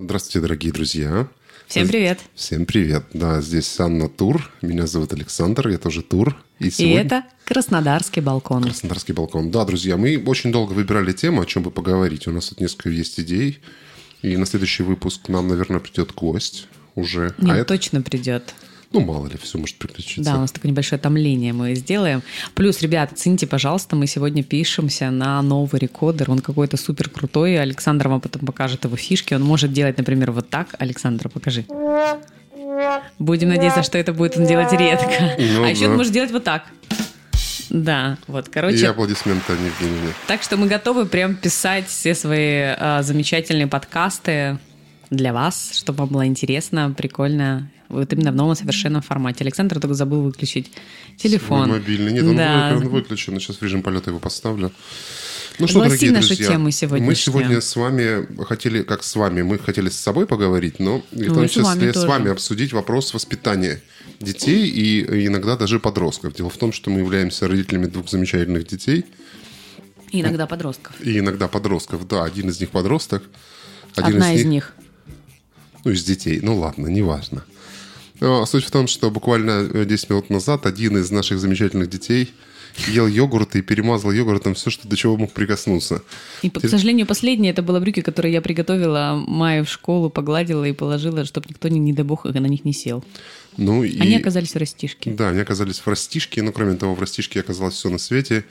Здравствуйте, дорогие друзья. Всем привет. Всем привет. Да, здесь Анна Тур. Меня зовут Александр, я тоже Тур. И, сегодня... и это Краснодарский балкон. Краснодарский балкон. Да, друзья, мы очень долго выбирали тему, о чем бы поговорить. У нас тут несколько есть идей. И на следующий выпуск нам, наверное, придет гость уже. Нет, а это... точно придет. Ну, мало ли, все может приключиться. Да, у нас такое небольшое томление мы сделаем. Плюс, ребята, цените, пожалуйста, мы сегодня пишемся на новый рекордер. Он какой-то супер крутой. Александр вам потом покажет его фишки. Он может делать, например, вот так. Александр, покажи. Будем надеяться, что это будет он делать редко. Ну, а еще да. он может делать вот так. Да, вот, короче. И аплодисменты Евгении. Так что мы готовы прям писать все свои э, замечательные подкасты для вас, чтобы вам было интересно, прикольно вот именно в новом совершенном формате. Александр только забыл выключить телефон. Свой мобильный. Нет, он, да. он выключен. Сейчас в режим полета его поставлю. Ну что, Гласи дорогие нашу друзья, тему сегодня. Мы сегодня с вами хотели, как с вами, мы хотели с собой поговорить, но в том числе с, с вами обсудить вопрос воспитания детей и иногда даже подростков. Дело в том, что мы являемся родителями двух замечательных детей. И иногда подростков. И иногда подростков, да. Один из них подросток. Один Одна из, из них. Ну, из детей. Ну ладно, неважно. Но суть в том, что буквально 10 э, минут назад один из наших замечательных детей ел йогурт и перемазал йогуртом все, что до чего мог прикоснуться. И, к сожалению, последнее это было брюки, которые я приготовила Майе в школу, погладила и положила, чтобы никто, не, не дай бог, на них не сел. Ну, и... Они оказались в растишке. Да, они оказались в растишке, но кроме того, в растишке оказалось все на свете.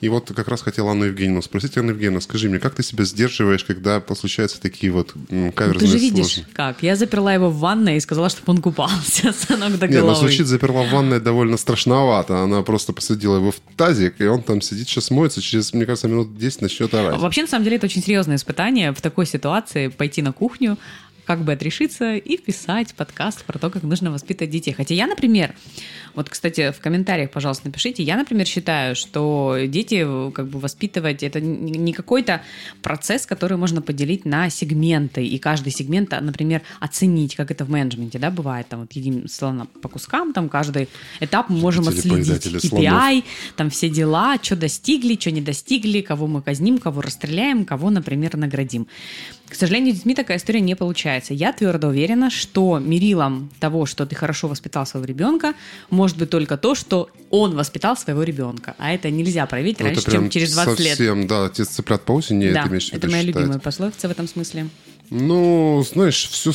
И вот как раз хотел Анну Евгеньевну спросить. Анна Евгеньевна, скажи мне, как ты себя сдерживаешь, когда случаются такие вот каверзные Ты же видишь, сложные... как. Я заперла его в ванной и сказала, чтобы он купался с ног до головы. Не, ну звучит заперла в ванной довольно страшновато. Она просто посадила его в тазик, и он там сидит, сейчас моется, через, мне кажется, минут 10 начнет орать. Вообще, на самом деле, это очень серьезное испытание в такой ситуации пойти на кухню, как бы отрешиться и писать подкаст про то, как нужно воспитывать детей. Хотя я, например, вот, кстати, в комментариях, пожалуйста, напишите. Я, например, считаю, что дети как бы воспитывать это не какой-то процесс, который можно поделить на сегменты, и каждый сегмент, например, оценить, как это в менеджменте, да, бывает, там вот едим слона по кускам, там каждый этап мы можем отследить. KPI, слонов. там все дела, что достигли, что не достигли, кого мы казним, кого расстреляем, кого, например, наградим. К сожалению, с детьми такая история не получается. Я твердо уверена, что мерилом того, что ты хорошо воспитал своего ребенка, может быть только то, что он воспитал своего ребенка. А это нельзя проверить ну, раньше, чем через 20 совсем, лет. Совсем, да, отец цыплят по осени, да, это имеешь в виду это моя считать. любимая пословица в этом смысле. Ну, знаешь, все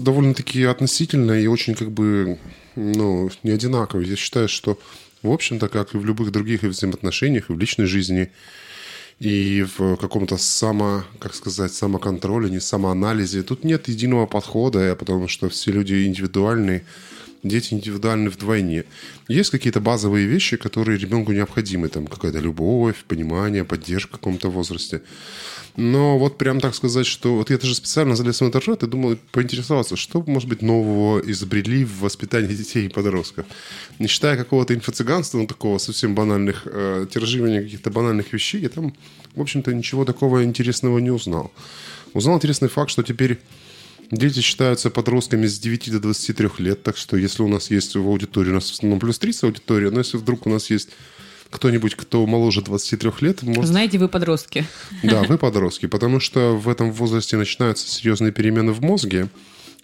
довольно-таки относительно и очень как бы, ну, не одинаково. Я считаю, что, в общем-то, как и в любых других взаимоотношениях, и в личной жизни, и в каком-то само, как сказать, самоконтроле, не самоанализе. Тут нет единого подхода, потому что все люди индивидуальные, дети индивидуальны вдвойне. Есть какие-то базовые вещи, которые ребенку необходимы, там какая-то любовь, понимание, поддержка в каком-то возрасте. Но вот прям так сказать, что... Вот я даже специально залез в интернет и думал поинтересоваться, что, может быть, нового изобрели в воспитании детей и подростков. Не считая какого-то инфо-цыганства, ну, такого совсем банальных, э, тиражирования каких-то банальных вещей, я там, в общем-то, ничего такого интересного не узнал. Узнал интересный факт, что теперь Дети считаются подростками с 9 до 23 лет, так что если у нас есть в аудитории, у нас в основном плюс 30 аудитория, но если вдруг у нас есть кто-нибудь, кто моложе 23 лет... Может... Знаете, вы подростки. Да, вы подростки, потому что в этом возрасте начинаются серьезные перемены в мозге,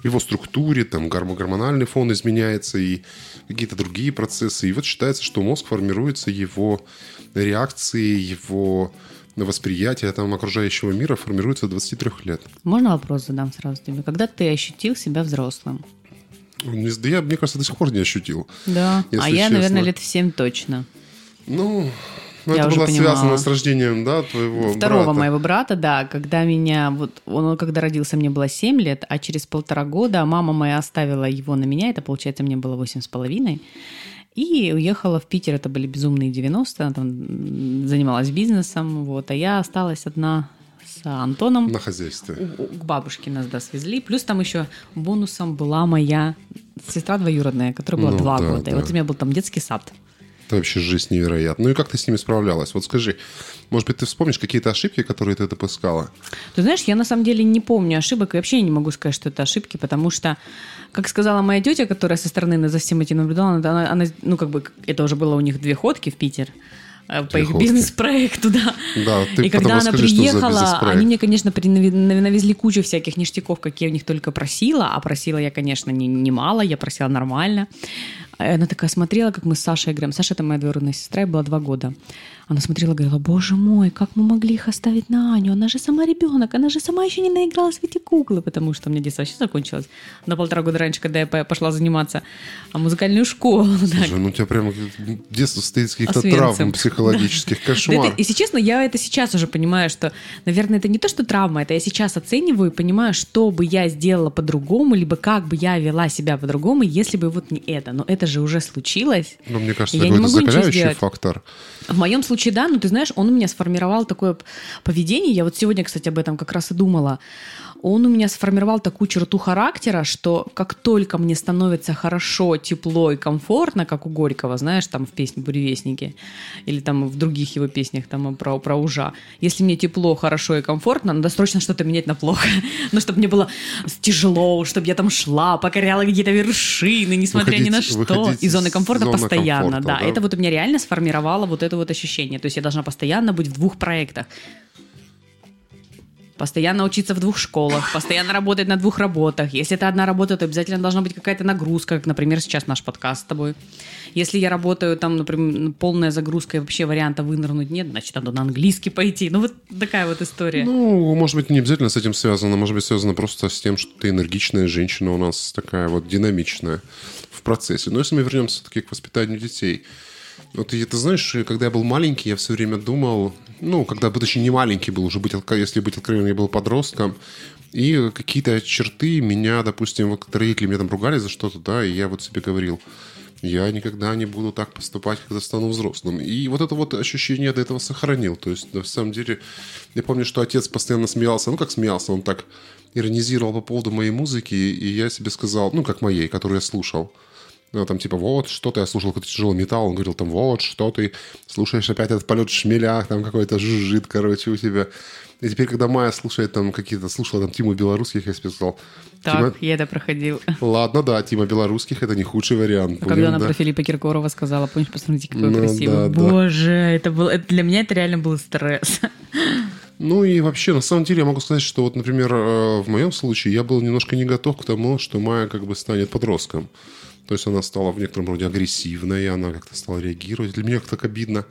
его структуре, там гормональный фон изменяется и какие-то другие процессы. И вот считается, что мозг формируется, его реакции, его восприятие там, окружающего мира формируется до 23 лет. Можно вопрос задам сразу тебе? Когда ты ощутил себя взрослым? Да я, мне кажется, до сих пор не ощутил. Да, а я, честно. наверное, лет в 7 точно. Ну, ну, я это было понимала. связано с рождением, да, твоего Второго брата. моего брата, да. Когда меня, вот он когда родился, мне было 7 лет, а через полтора года мама моя оставила его на меня, это, получается, мне было 8 с половиной. И уехала в Питер, это были безумные 90-е, она там занималась бизнесом, вот, а я осталась одна с Антоном. На хозяйстве. К бабушке нас, да, свезли. Плюс там еще бонусом была моя сестра двоюродная, которая была ну, два да, года. Да. И вот у меня был там детский сад. Это вообще жизнь невероятная. Ну и как ты с ними справлялась? Вот скажи, может быть, ты вспомнишь какие-то ошибки, которые ты допускала? Ты знаешь, я на самом деле не помню ошибок, и вообще не могу сказать, что это ошибки, потому что, как сказала моя тетя, которая со стороны за всем этим наблюдала, она, она, ну как бы, это уже было у них две ходки в Питер, э, по их бизнес-проекту, да. Да, ты И когда она за приехала, они мне, конечно, навезли кучу всяких ништяков, какие я у них только просила, а просила я, конечно, не, не мало, я просила нормально. И Она такая смотрела, как мы с Сашей играем. Саша это моя двоюродная сестра, ей было два года. Она смотрела, говорила, боже мой, как мы могли их оставить на Аню? Она же сама ребенок, она же сама еще не наигралась в эти куклы, потому что у меня детство вообще закончилось на полтора года раньше, когда я по- пошла заниматься а музыкальную школу. Слушай, ну у тебя прямо детство состоит из каких-то травм психологических, кошмар. если честно, я это сейчас уже понимаю, что, наверное, это не то, что травма, это я сейчас оцениваю и понимаю, что бы я сделала по-другому, либо как бы я вела себя по-другому, если бы вот не это. Но это же уже случилось. Но мне кажется, это какой-то закаляющий фактор. В моем случае, да, ну ты знаешь, он у меня сформировал такое поведение. Я вот сегодня, кстати, об этом как раз и думала. Он у меня сформировал такую черту характера, что как только мне становится хорошо, тепло и комфортно, как у Горького, знаешь, там в песне «Буревестники», или там в других его песнях там про, про ужа. Если мне тепло, хорошо и комфортно, надо срочно что-то менять на плохо. Ну, чтобы мне было тяжело, чтобы я там шла, покоряла какие-то вершины, несмотря ни на Выходить- что. выходить Из зоны комфорта зоны постоянно, комфорта, да. да. Это вот у меня реально сформировало вот это вот ощущение. То есть я должна постоянно быть в двух проектах. Постоянно учиться в двух школах, постоянно работать на двух работах. Если это одна работа, то обязательно должна быть какая-то нагрузка, как, например, сейчас наш подкаст с тобой. Если я работаю, там, например, полная загрузка и вообще варианта вынырнуть нет, значит, надо на английский пойти. Ну, вот такая вот история. Ну, может быть, не обязательно с этим связано, может быть, связано просто с тем, что ты энергичная женщина у нас такая вот динамичная в процессе. Но если мы вернемся все-таки к воспитанию детей, вот ты знаешь, когда я был маленький, я все время думал, ну, когда точнее не маленький был, уже быть, если быть откровенным, я был подростком, и какие-то черты меня, допустим, вот родители меня там ругали за что-то, да, и я вот себе говорил, я никогда не буду так поступать, когда стану взрослым. И вот это вот ощущение до этого сохранил. То есть, на самом деле, я помню, что отец постоянно смеялся. Ну, как смеялся, он так иронизировал по поводу моей музыки, и я себе сказал, ну, как моей, которую я слушал. Ну, там, типа, вот, что ты, я слушал какой-то тяжелый металл, он говорил, там, вот, что ты слушаешь опять этот полет шмеля, там какой-то жужжит, короче, у тебя. И теперь, когда Майя слушает там какие-то, слушала там Тиму Белорусских, я себе сказал, Так, «Тима, я это проходил. ладно, да, Тима Белорусских это не худший вариант. А Когда Будем, она да. про Филиппа Киркорова сказала, помнишь, посмотрите, какой Ну, красивый. да, да. Боже, это был, это для меня это реально был стресс. Ну и вообще, на самом деле, я могу сказать, что вот, например, э, в моем случае я был немножко не готов к тому, что Майя как бы станет подростком. То есть она стала в некотором роде агрессивной, она как-то стала реагировать. Для меня как-то обидно.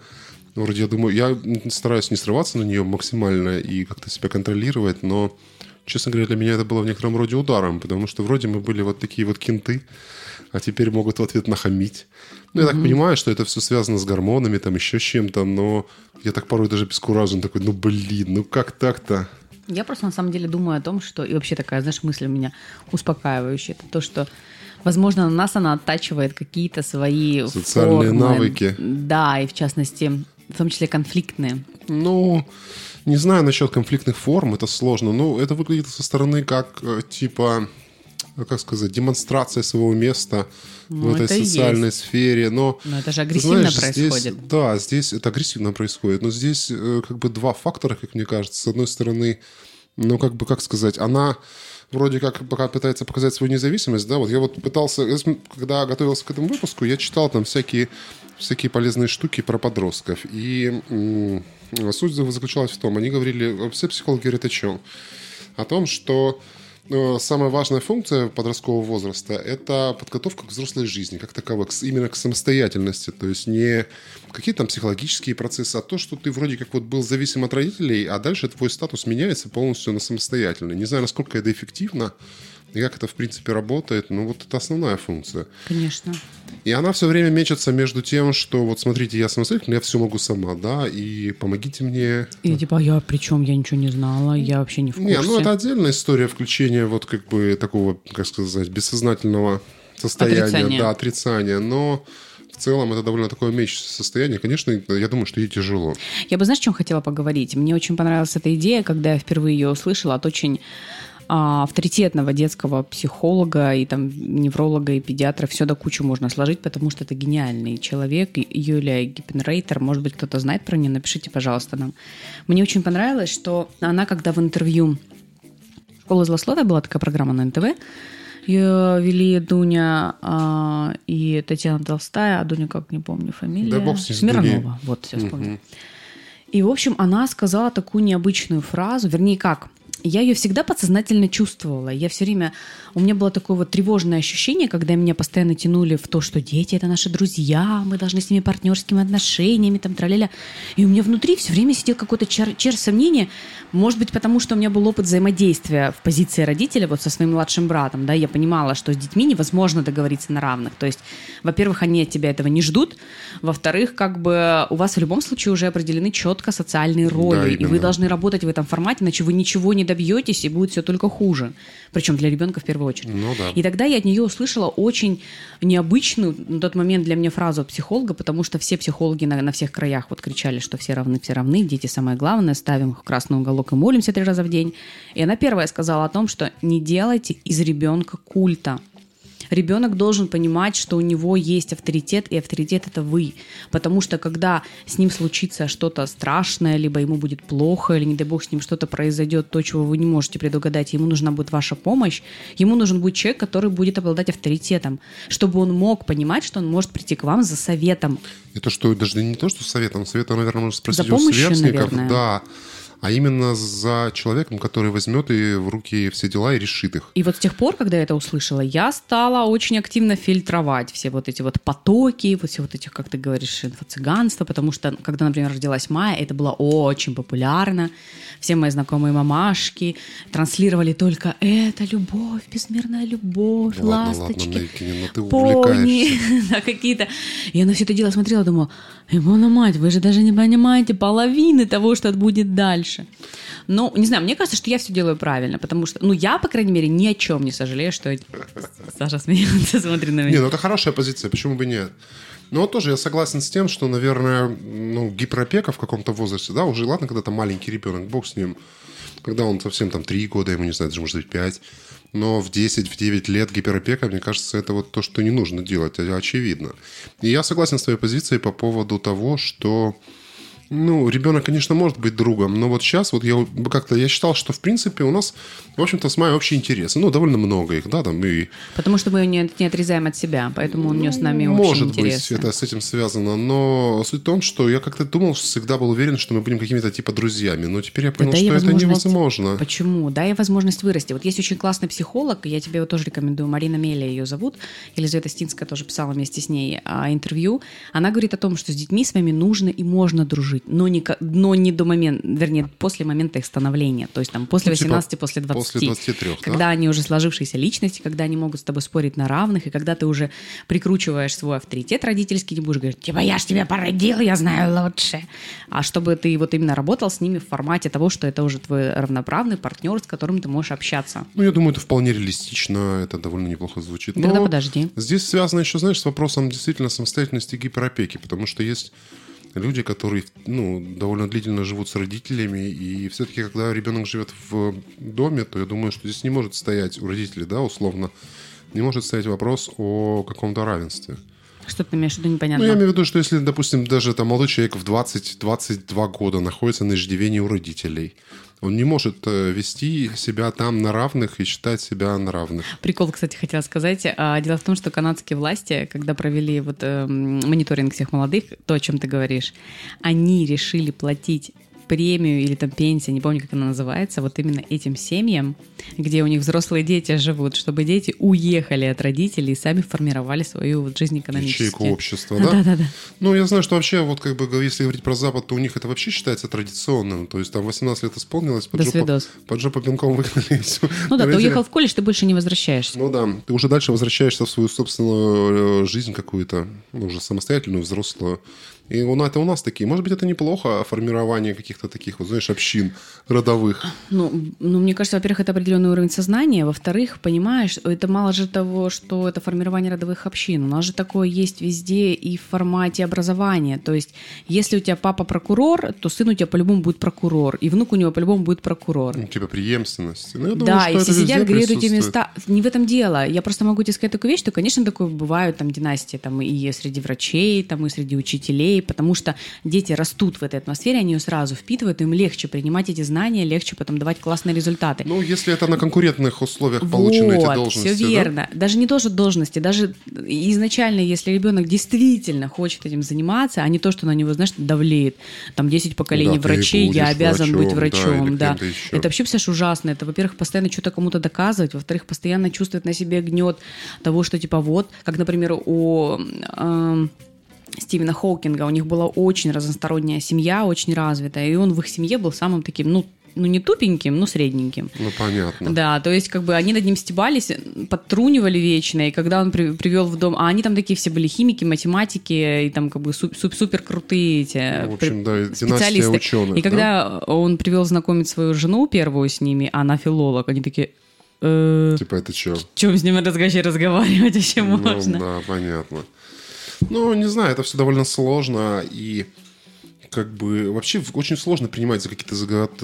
Вроде я думаю, я стараюсь не срываться на нее максимально и как-то себя контролировать, но, честно говоря, для меня это было в некотором роде ударом, потому что вроде мы были вот такие вот кенты, а теперь могут в ответ нахамить. Ну, я так понимаю, что это все связано с гормонами, там еще с чем-то, но я так порой даже бескуражен, такой, ну, блин, ну как так-то? Я просто на самом деле думаю о том, что... И вообще такая, знаешь, мысль у меня успокаивающая. Это то, что, возможно, на нас она оттачивает какие-то свои Социальные формы. навыки. Да, и в частности, в том числе конфликтные. Ну, не знаю насчет конфликтных форм, это сложно. но это выглядит со стороны как, э, типа, э, как сказать, демонстрация своего места Ну, в этой это социальной есть. сфере. Но, Но это же агрессивно знаешь, здесь- происходит. да, здесь это агрессивно происходит. Но здесь э, как бы два фактора, как мне кажется. С одной стороны, ну, как бы, как сказать, она вроде как пока пытается показать свою независимость, да, вот я вот пытался, когда готовился к этому выпуску, я читал там всякие, всякие полезные штуки про подростков, и м, суть заключалась в том, они говорили, все психологи говорят о чем? О том, что самая важная функция подросткового возраста – это подготовка к взрослой жизни, как таковой, именно к самостоятельности. То есть не какие-то там психологические процессы, а то, что ты вроде как вот был зависим от родителей, а дальше твой статус меняется полностью на самостоятельный. Не знаю, насколько это эффективно и как это, в принципе, работает, но вот это основная функция. Конечно. И она все время мечется между тем, что вот смотрите, я самостоятельно, я все могу сама, да, и помогите мне И типа, а я при чем? Я ничего не знала, я вообще не в курсе. не, ну это отдельная история включения вот как бы такого, как сказать, бессознательного состояния, Отрицания. да, отрицания, но в целом это довольно такое мечущее состояние. Конечно, я думаю, что ей тяжело. Я бы, знаешь, о чем хотела поговорить? Мне очень понравилась эта идея, когда я впервые ее услышала от очень авторитетного детского психолога и там невролога и педиатра. Все до кучи можно сложить, потому что это гениальный человек. Юлия Гиппенрейтер, может быть, кто-то знает про нее, напишите, пожалуйста, нам. Мне очень понравилось, что она, когда в интервью «Школа злословия» была такая программа на НТВ, Ее вели Дуня а, и Татьяна Толстая, а Дуня как не помню фамилия. Да бог Смирнова. Вот, все вспомнила. И, в общем, она сказала такую необычную фразу, вернее, как? Я ее всегда подсознательно чувствовала. Я все время... У меня было такое вот тревожное ощущение, когда меня постоянно тянули в то, что дети — это наши друзья, мы должны с ними партнерскими отношениями, там, траля И у меня внутри все время сидел какой-то чер, чер сомнения. Может быть, потому что у меня был опыт взаимодействия в позиции родителя вот со своим младшим братом, да, я понимала, что с детьми невозможно договориться на равных. То есть, во-первых, они от тебя этого не ждут, во-вторых, как бы у вас в любом случае уже определены четко социальные роли, Да, и вы должны работать в этом формате, иначе вы ничего не добьетесь, и будет все только хуже. Причем для ребенка в первую очередь. Ну да. И тогда я от нее услышала очень необычную на тот момент для меня фразу от психолога, потому что все психологи на, на всех краях вот кричали, что все равны, все равны, дети самое главное, ставим их в красный уголок и молимся три раза в день. И она первая сказала о том, что не делайте из ребенка культа. Ребенок должен понимать, что у него есть авторитет, и авторитет это вы. Потому что когда с ним случится что-то страшное, либо ему будет плохо, или, не дай бог, с ним что-то произойдет, то, чего вы не можете предугадать, ему нужна будет ваша помощь, ему нужен будет человек, который будет обладать авторитетом, чтобы он мог понимать, что он может прийти к вам за советом. Это что, даже не то, что советом. Совета, наверное, можно спросить За у помощью, сверстников. наверное. Да. А именно за человеком, который возьмет и в руки все дела и решит их. И вот с тех пор, когда я это услышала, я стала очень активно фильтровать все вот эти вот потоки, вот все вот этих, как ты говоришь, инфо-цыганства, потому что, когда, например, родилась Майя, это было очень популярно. Все мои знакомые мамашки транслировали только «это любовь, безмерная любовь, Ну ласточки». ладно, ну пони, да, какие-то. Я на все это дело смотрела, думала, Ивона мать, вы же даже не понимаете половины того, что будет дальше. Ну, не знаю, мне кажется, что я все делаю правильно, потому что, ну, я, по крайней мере, ни о чем не сожалею, что... Саша смеется, смотри на Не, меня. ну это хорошая позиция, почему бы нет? Но вот тоже я согласен с тем, что, наверное, ну, гиперопека в каком-то возрасте, да, уже ладно, когда там маленький ребенок, бог с ним, когда он совсем там 3 года, ему не знаю, даже может быть 5, но в 10, в 9 лет гиперопека, мне кажется, это вот то, что не нужно делать, очевидно. И я согласен с твоей позицией по поводу того, что ну, ребенок, конечно, может быть другом, но вот сейчас вот я как-то, я считал, что, в принципе, у нас, в общем-то, с Майей общие интересы. Ну, довольно много их, да, там, и Потому что мы ее не, не отрезаем от себя, поэтому у нее с нами очень может быть, это с этим связано, но суть в том, что я как-то думал, всегда был уверен, что мы будем какими-то типа друзьями, но теперь я понял, ей что это невозможно. Почему? Дай ей возможность вырасти. Вот есть очень классный психолог, я тебе его тоже рекомендую, Марина Меля ее зовут, Елизавета Стинская тоже писала вместе с ней а, интервью. Она говорит о том, что с детьми с вами нужно и можно дружить, но не, но не до момента, вернее, после момента их становления, то есть там после Ну, типа 18, после 20. после 23, да? Когда они уже сложившиеся личности, когда они могут с тобой спорить на равных, и когда ты уже прикручиваешь свой авторитет родительский, не будешь говорить, типа, я ж тебя породил, я знаю лучше. А чтобы ты вот именно работал с ними в формате того, что это уже твой равноправный партнер, с которым ты можешь общаться. Ну, я думаю, это вполне реалистично, это довольно неплохо звучит. Тогда Но подожди. Здесь связано еще, знаешь, с вопросом действительно самостоятельности гиперопеки, потому что есть люди, которые ну, довольно длительно живут с родителями, и все-таки, когда ребенок живет в доме, то я думаю, что здесь не может стоять у родителей, да, условно, не может стоять вопрос о каком-то равенстве. Что ты имеешь в виду, непонятно. Ну, я имею в виду, что если, допустим, даже там молодой человек в 20-22 года находится на иждивении у родителей, он не может э, вести себя там на равных и считать себя на равных. Прикол, кстати, хотела сказать. А, Дело в том, что канадские власти, когда провели вот эм, мониторинг всех молодых, то, о чем ты говоришь, они решили платить премию или там пенсия, не помню, как она называется, вот именно этим семьям, где у них взрослые дети живут, чтобы дети уехали от родителей и сами формировали свою вот жизнь экономически. Ячейку общества, да? Да-да-да. Ну, я знаю, что вообще, вот как бы, если говорить про Запад, то у них это вообще считается традиционным. То есть там 18 лет исполнилось, под, До под жопу пинком выгнали все. Ну да, ты уехал в колледж, ты больше не возвращаешься. Ну да, ты уже дальше возвращаешься в свою собственную э, жизнь какую-то, ну, уже самостоятельную, взрослую. И у нас, это у нас такие. Может быть, это неплохо, формирование каких-то таких, вот, знаешь, общин родовых. Ну, ну, мне кажется, во-первых, это определенный уровень сознания. Во-вторых, понимаешь, это мало же того, что это формирование родовых общин. У нас же такое есть везде и в формате образования. То есть, если у тебя папа прокурор, то сын у тебя по-любому будет прокурор, и внук у него по-любому будет прокурор. Ну, типа преемственности. Ну, я думаю, да, и все сидят, греют эти места. Не в этом дело. Я просто могу тебе сказать такую вещь, что, конечно, такое бывают там династии там, и среди врачей, там, и среди учителей, потому что дети растут в этой атмосфере, они ее сразу впитывают, им легче принимать эти знания, легче потом давать классные результаты. Ну, если это на конкурентных условиях получены эти должности. Все верно. Да? Даже не то, что должности, даже изначально, если ребенок действительно хочет этим заниматься, а не то, что на него, знаешь, давлеет. Там 10 поколений да, врачей, я обязан врачом, быть врачом. Да, да. Это вообще, все ужасно. Это, во-первых, постоянно что-то кому-то доказывать, во-вторых, постоянно чувствовать на себе гнет того, что типа вот, как, например, у э, Стивена Хоукинга, у них была очень разносторонняя семья, очень развитая, и он в их семье был самым таким, ну, ну, не тупеньким, но средненьким. Ну, понятно. Да, то есть, как бы они над ним стебались, подтрунивали вечно, и когда он при, привел в дом, а они там такие все были химики, математики, и там как бы суп, суп, супер крутые эти ну, в общем, да, специалисты. Ученых, и когда он привел знакомить свою жену первую с ними, а она филолог, они такие, э, Типа это что? Чем с ним разговаривать вообще ну, можно? Да, понятно. Ну, не знаю, это все довольно сложно, и как бы вообще очень сложно принимать за какие-то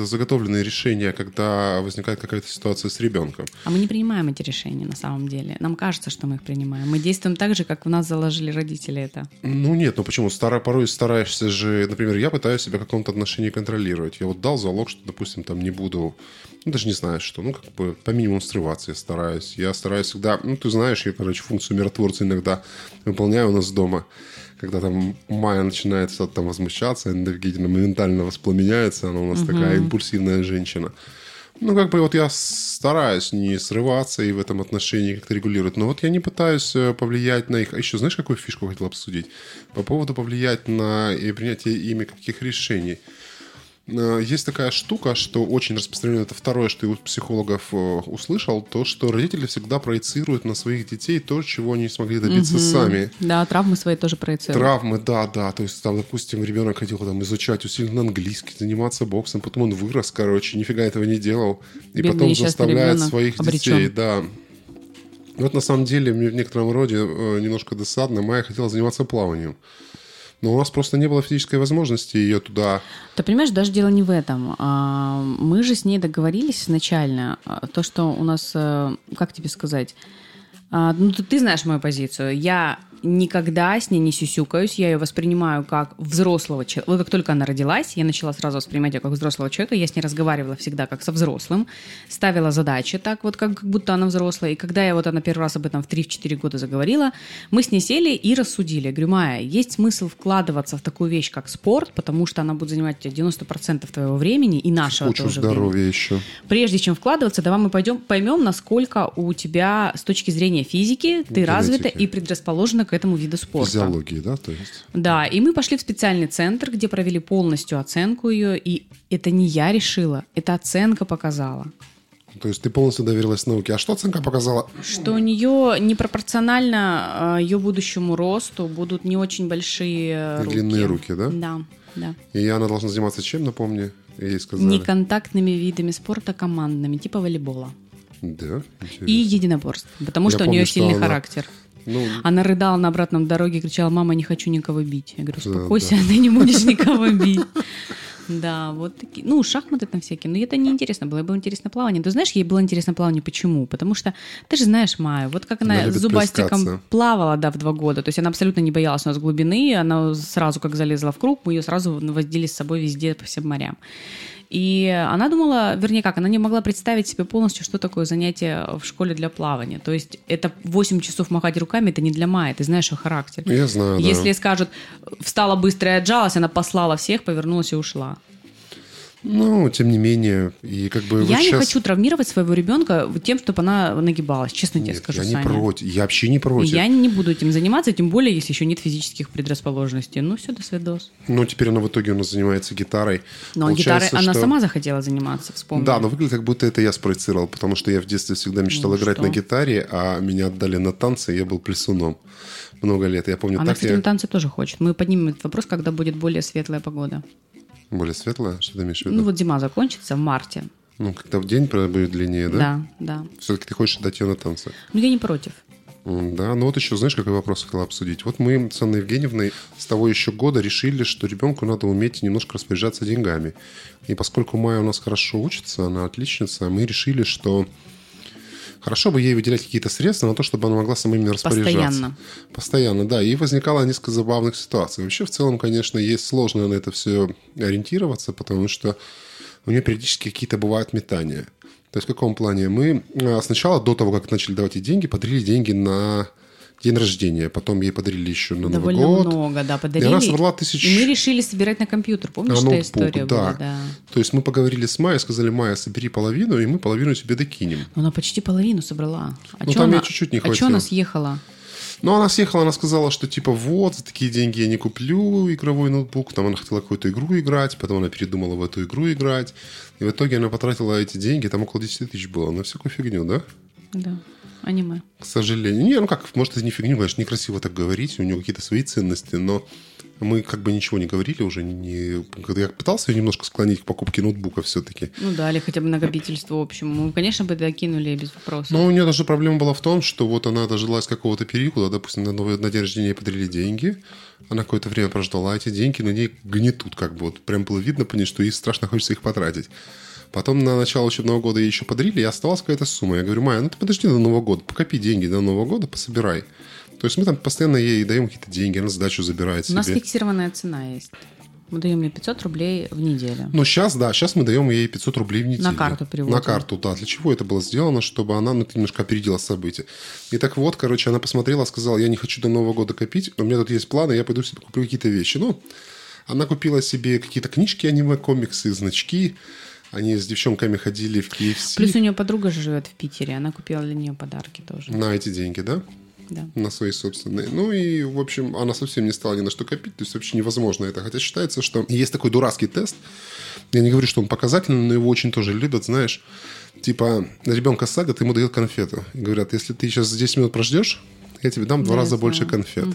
заготовленные решения, когда возникает какая-то ситуация с ребенком. А мы не принимаем эти решения на самом деле. Нам кажется, что мы их принимаем. Мы действуем так же, как в нас заложили родители это. Ну нет, ну почему? Старо, порой стараешься же, например, я пытаюсь себя в каком-то отношении контролировать. Я вот дал залог, что, допустим, там не буду, ну даже не знаю что, ну как бы по минимуму срываться я стараюсь. Я стараюсь всегда, ну ты знаешь, я, короче, функцию миротворца иногда выполняю у нас дома когда там Майя начинает что-то там возмущаться, Эндовгидина моментально воспламеняется, она у нас угу. такая импульсивная женщина. Ну, как бы вот я стараюсь не срываться и в этом отношении как-то регулировать. Но вот я не пытаюсь э, повлиять на их... А еще знаешь, какую фишку хотел обсудить? По поводу повлиять на и принятие ими каких решений. Э, есть такая штука, что очень распространено, это второе, что я у психологов э, услышал, то, что родители всегда проецируют на своих детей то, чего они не смогли добиться угу. сами. Да, травмы свои тоже проецируют. Травмы, да, да. То есть, там, допустим, ребенок хотел там изучать усиленно английский, заниматься боксом, потом он вырос, короче, нифига этого не делал. И Бедный потом заставляет своих обречен. детей, да. Вот на самом деле мне в некотором роде э, немножко досадно. Майя хотела заниматься плаванием. Но у нас просто не было физической возможности ее туда... Ты понимаешь, даже дело не в этом. А, мы же с ней договорились изначально. А, то, что у нас, э, как тебе сказать... А, ну, ты знаешь мою позицию. Я никогда с ней не сюсюкаюсь, я ее воспринимаю как взрослого человека. Вот как только она родилась, я начала сразу воспринимать ее как взрослого человека, я с ней разговаривала всегда как со взрослым, ставила задачи так вот, как, как будто она взрослая. И когда я вот она первый раз об этом в 3-4 года заговорила, мы с ней сели и рассудили. Говорю, Майя, есть смысл вкладываться в такую вещь, как спорт, потому что она будет занимать 90% твоего времени и нашего Кучу тоже здоровья времени. еще. Прежде чем вкладываться, давай мы пойдем поймем, насколько у тебя с точки зрения физики ты развита и предрасположена к к этому виду спорта. Физиологии, да, то есть? Да, и мы пошли в специальный центр, где провели полностью оценку ее, и это не я решила, это оценка показала. То есть ты полностью доверилась науке. А что оценка показала? Что у нее непропорционально а, ее будущему росту будут не очень большие руки. Длинные руки, да? Да, да. И она должна заниматься чем, напомни? Ей сказали. Неконтактными видами спорта командными, типа волейбола. Да, интересно. И единоборств, потому что Я у нее сильный она... характер. Ну, Она рыдала на обратном дороге, кричала, мама, не хочу никого бить. Я говорю, успокойся, да, да. ты не будешь никого бить. Да, вот такие. Ну, шахматы там всякие. Но это не интересно было. Ей было интересно плавание. Ты знаешь, ей было интересно плавание почему? Потому что ты же знаешь Майю. Вот как она, она с зубастиком плавала, да, в два года. То есть она абсолютно не боялась у нас глубины. Она сразу, как залезла в круг, мы ее сразу возили с собой везде по всем морям. И она думала, вернее как, она не могла представить себе полностью, что такое занятие в школе для плавания. То есть это 8 часов махать руками, это не для Майи, ты знаешь ее характер. Я знаю, Если да. скажут, встала быстро и отжалась, она послала всех, повернулась и ушла. Ну, тем не менее, и как бы... Я вот не сейчас... хочу травмировать своего ребенка тем, чтобы она нагибалась, честно Нет, тебе скажу, я не Саня. против, я вообще не против. Я не буду этим заниматься, тем более, если еще нет физических предрасположенностей. Ну, все, до свидос. Ну, теперь она в итоге у нас занимается гитарой. Но гитарой что... она сама захотела заниматься, вспомни. Да, но выглядит, как будто это я спроецировал, потому что я в детстве всегда мечтал ну, играть что? на гитаре, а меня отдали на танцы, и я был плесуном много лет. Я помню, она, так кстати, я... на танцы тоже хочет. Мы поднимем этот вопрос, когда будет более светлая погода. Более светлая? Что ты имеешь в виду? Ну вот зима закончится в марте. Ну, когда в день будет длиннее, да? Да, да. Все-таки ты хочешь отдать ее на танцы? Ну, я не против. Да, ну вот еще, знаешь, какой вопрос хотела обсудить? Вот мы с Анной Евгеньевной с того еще года решили, что ребенку надо уметь немножко распоряжаться деньгами. И поскольку Майя у нас хорошо учится, она отличница, мы решили, что Хорошо бы ей выделять какие-то средства на то, чтобы она могла самим распоряжаться. Постоянно. Постоянно, да. И возникало несколько забавных ситуаций. Вообще, в целом, конечно, есть сложно на это все ориентироваться, потому что у нее периодически какие-то бывают метания. То есть в каком плане? Мы а, сначала, до того, как начали давать ей деньги, подарили деньги на день рождения. Потом ей подарили еще на Довольно Новый год. много, да, подарили. И она собрала тысяч... И мы решили собирать на компьютер. Помнишь, на что ноутбук, история да. была? Да. То есть мы поговорили с Майей, сказали, Майя, собери половину, и мы половину тебе докинем. Но она почти половину собрала. А Ну, там она... ей чуть-чуть не А что хватило. она съехала? Но она съехала, она сказала, что типа вот, за такие деньги я не куплю игровой ноутбук. Там она хотела какую-то игру играть, потом она передумала в эту игру играть. И в итоге она потратила эти деньги, там около 10 тысяч было, на всякую фигню, да? Да, аниме. К сожалению. Не, ну как, может, это не фигню, конечно, некрасиво так говорить, у него какие-то свои ценности, но мы как бы ничего не говорили уже. Не... Когда я пытался ее немножко склонить к покупке ноутбука все-таки. Ну да, или хотя бы накопительство в общем. Мы, конечно, бы докинули без вопросов. Но у нее даже проблема была в том, что вот она дожилась какого-то периода, допустим, на, новый, на день рождения ей подарили деньги, она какое-то время прождала эти деньги, на ней гнетут как бы. Вот прям было видно по ней, что ей страшно хочется их потратить. Потом на начало учебного года ей еще подарили, и оставалась какая-то сумма. Я говорю, Майя, ну ты подожди до Нового года, покопи деньги до Нового года, пособирай. То есть мы там постоянно ей даем какие-то деньги, она сдачу забирает У нас себе. фиксированная цена есть. Мы даем ей 500 рублей в неделю. Ну, сейчас, да, сейчас мы даем ей 500 рублей в неделю. На карту переводим. На карту, да. Для чего это было сделано? Чтобы она, ну, немножко опередила события. И так вот, короче, она посмотрела, сказала, я не хочу до Нового года копить, у меня тут есть планы, я пойду себе куплю какие-то вещи. Ну, она купила себе какие-то книжки, аниме, комиксы, значки. Они с девчонками ходили в KFC Плюс у нее подруга живет в Питере, она купила для нее подарки тоже. на эти деньги, да? Да. на свои собственные. Ну и, в общем, она совсем не стала ни на что копить, то есть вообще невозможно это. Хотя считается, что есть такой дурацкий тест. Я не говорю, что он показательный, но его очень тоже любят, знаешь. Типа, ребенка садят, ему дают конфету. И говорят, если ты сейчас 10 минут прождешь, я тебе дам два Да, я раза знаю. больше конфет.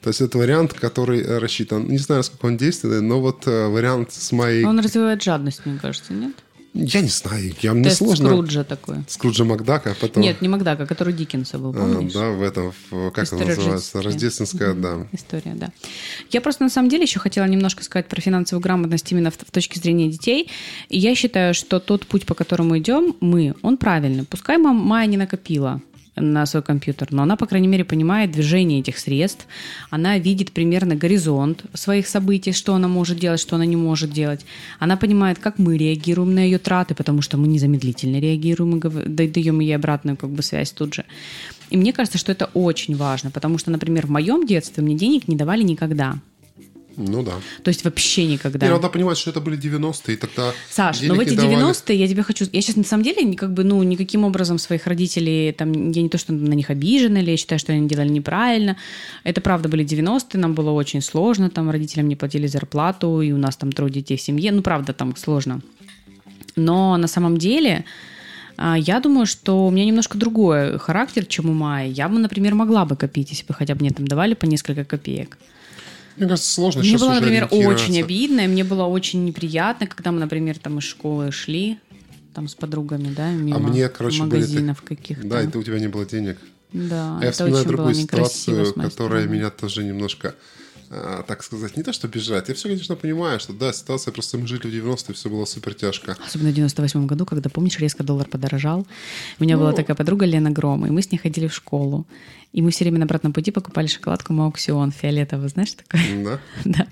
То есть это вариант, который э, рассчитан. Не знаю, сколько он действенный, но вот э, вариант с моей... Он развивает жадность, мне кажется, нет? Я не знаю, я, мне Тест сложно... Скруджа такой. Скруджа Макдака, а потом... Нет, не Макдака, который Диккенса был, А, помнишь? да, в этом, в- как это История называется, рождественская. рождественская, да. История, да. Я просто на самом деле еще хотела немножко сказать про финансовую грамотность именно в, в точке зрения детей. И я считаю, что тот путь, по которому идем мы, он правильный. Пускай мам, Майя не накопила на свой компьютер, но она, по крайней мере, понимает движение этих средств, она видит примерно горизонт своих событий, что она может делать, что она не может делать. Она понимает, как мы реагируем на ее траты, потому что мы незамедлительно реагируем и даем ей обратную как бы, связь тут же. И мне кажется, что это очень важно, потому что, например, в моем детстве мне денег не давали никогда. Ну да. То есть вообще никогда. Не, надо понимать, что это были 90-е, и тогда Саш, но в эти не давали. 90-е я тебе хочу... Я сейчас на самом деле как бы, ну, никаким образом своих родителей, там, я не то, что на них обижена, или я считаю, что они делали неправильно. Это правда были 90-е, нам было очень сложно, там родителям не платили зарплату, и у нас там трое детей в семье. Ну, правда, там сложно. Но на самом деле а, я думаю, что у меня немножко другой характер, чем у Майи. Я бы, например, могла бы копить, если бы хотя бы мне там давали по несколько копеек. Мне кажется, сложно Мне было, например, очень обидно, и мне было очень неприятно, когда мы, например, там из школы шли, там с подругами, да, мимо А мне, короче, были магазинов так- каких-то. Да, и ты, у тебя не было денег. Да, А я это вспоминаю очень было другую некрасиво ситуацию, которая меня тоже немножко, а, так сказать, не то что обижает. Я все, конечно, понимаю, что да, ситуация, просто мы жили в 90-е, все было супер тяжко. Особенно в 98 году, когда, помнишь, резко доллар подорожал. У меня была Ну. такая подруга Лена Гром, и мы с ней ходили в школу. И мы все время на обратном пути покупали шоколадку Мауксион фиолетовую, знаешь, такое? Да? Да.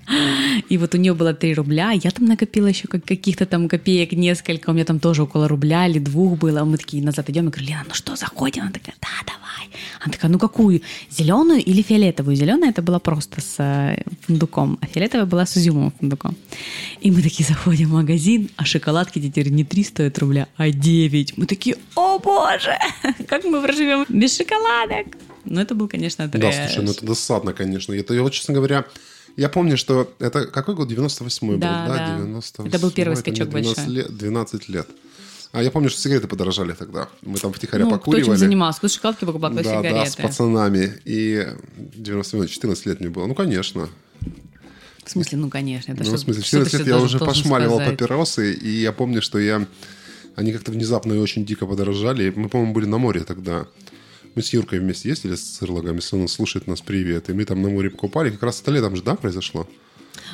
И вот у нее было 3 рубля, я там накопила еще как каких-то там копеек несколько, у меня там тоже около рубля или двух было. Мы такие назад идем, я говорю, Лена, ну что, заходим? Она такая, да, давай. Она такая, ну какую? Зеленую или фиолетовую? Зеленая это была просто с э, фундуком, а фиолетовая была с изюмом фундуком. И мы такие заходим в магазин, а шоколадки теперь не 3 стоят рубля, а 9. Мы такие, о боже, как мы проживем без шоколадок? Ну это был, конечно, Да, трэш. слушай, ну это досадно, конечно. Это, я честно говоря, я помню, что это какой год? 98-й Да, был, да? да. 98 Это был первый скачок 12 большой. Лет, 12 лет. А я помню, что сигареты подорожали тогда. Мы там втихаря Ну, кто покуривали. этим занимался? Кто шоколадки покупал, кто да, сигареты? да, с пацанами. И 90 14 лет мне было. Ну, конечно. В смысле, ну, конечно. Это ну, что- в смысле, в что ты 14 лет я уже пошмаливал сказать? папиросы, и я помню, что я... Они как-то внезапно и очень дико подорожали. Мы, по-моему, были на море тогда. Мы с Юркой вместе ездили с Ирлогом, если он слушает нас, привет. И мы там на море покупали. Как раз это летом же, да, произошло?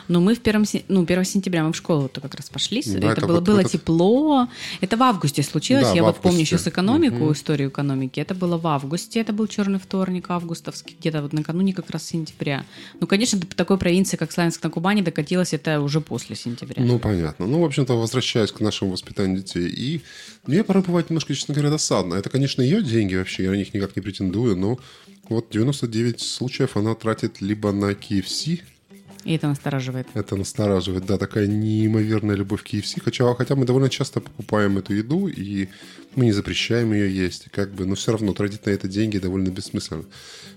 Ну, мы в первом, ну, 1 сентября мы в школу-то как раз пошли. Да, это, это было, вот- было вот тепло. Это в августе случилось. Да, Я вот помню августе. сейчас экономику, историю экономики. Это было в августе. Это был черный вторник августовский, где-то вот накануне как раз сентября. Ну, конечно, до такой провинции, как Славянск на Кубани, докатилось это уже после сентября. Ну, понятно. Ну, в общем-то, возвращаясь к нашему воспитанию детей. И мне порой бывает немножко, честно говоря, досадно. Это, конечно, ее деньги вообще, я на них никак не претендую, но вот 99 случаев она тратит либо на KFC, И это настораживает. это настораживает, да, такая неимоверная любовь к KFC, хотя, хотя мы довольно часто покупаем эту еду, и мы не запрещаем ее есть, как бы, но все равно тратить на это деньги довольно бессмысленно.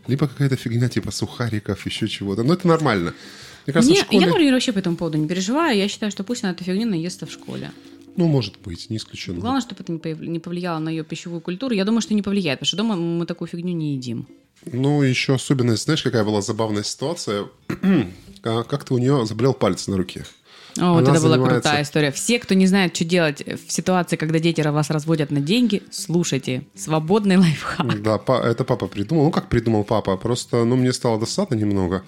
Либо какая-то фигня типа сухариков, еще чего-то, но это нормально. Мне кажется, Не, школе... Я, например, вообще по этому поводу не переживаю. Я считаю, что пусть она эту фигню наестся в школе. Ну, может быть, не исключено. Главное, чтобы это не повлияло на ее пищевую культуру. Я думаю, что не повлияет, потому что дома мы такую фигню не едим. Ну, еще особенность, знаешь, какая была забавная ситуация? А, Как-то у нее заболел палец на руке. О, вот это была занимается- крутая история. Все, кто не знает, что делать в ситуации, когда дети вас разводят на деньги, слушайте. Свободный лайфхак. Да, па- это папа придумал. Ну, как придумал папа? Просто, ну, мне стало досадно немного.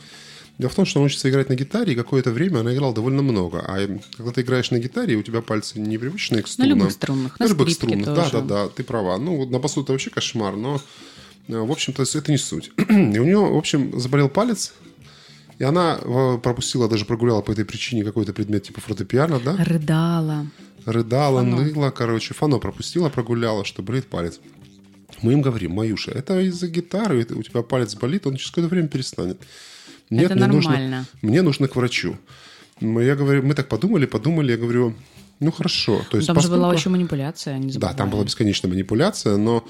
Дело в том, что он учится играть на гитаре, и какое-то время она играла довольно много. А когда ты играешь на гитаре, у тебя пальцы непривычные к На струнам. любых струнах, на На любых струнах, да, тоже. да, да, ты права. Ну, вот на басу это вообще кошмар, но, в общем-то, это не суть. И у нее, в общем, заболел палец, и она э, пропустила, даже прогуляла по этой причине какой-то предмет типа фортепиано, да? Рыдала. Рыдала, Фано. ныла, короче, фано пропустила, прогуляла, что болит палец. Мы им говорим, Маюша, это из-за гитары, это у тебя палец болит, он через какое-то время перестанет. Нет, Это мне нужно, нормально. мне нужно к врачу. Мы, я говорю, мы так подумали, подумали, я говорю, ну хорошо. То есть, Там же была поскольку- еще манипуляция, не Да, забываем. там была бесконечная манипуляция, но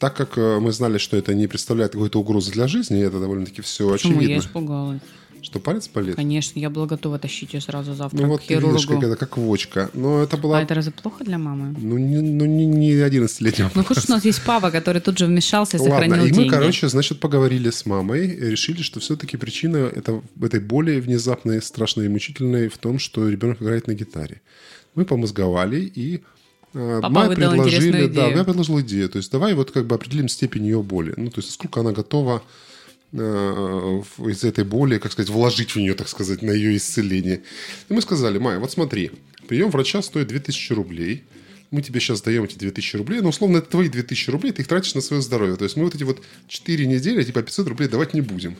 так как э, мы знали, что это не представляет какой-то угрозы для жизни, это довольно-таки все Почему? Я очевидно, испугалась. что палец болит. Конечно, я была готова тащить ее сразу завтра Ну к вот видишь, хирургу. как это, как вочка. Но это была, А это разве плохо для мамы? ну, не, ну, не, не 11-летнего Ну, хоть у нас есть папа, который тут же вмешался и сохранил Ладно, и мы, деньги. короче, значит, поговорили с мамой, и решили, что все-таки причина это, этой боли внезапной, страшной и мучительной в том, что ребенок играет на гитаре. Мы помозговали и Папа мы предложили, да, я предложил идею. То есть давай вот как бы определим степень ее боли. Ну, то есть сколько она готова э, из этой боли, как сказать, вложить в нее, так сказать, на ее исцеление. И мы сказали, Майя, вот смотри, прием врача стоит 2000 рублей. Мы тебе сейчас даем эти 2000 рублей, но условно это твои 2000 рублей, ты их тратишь на свое здоровье. То есть мы вот эти вот 4 недели, типа 500 рублей давать не будем.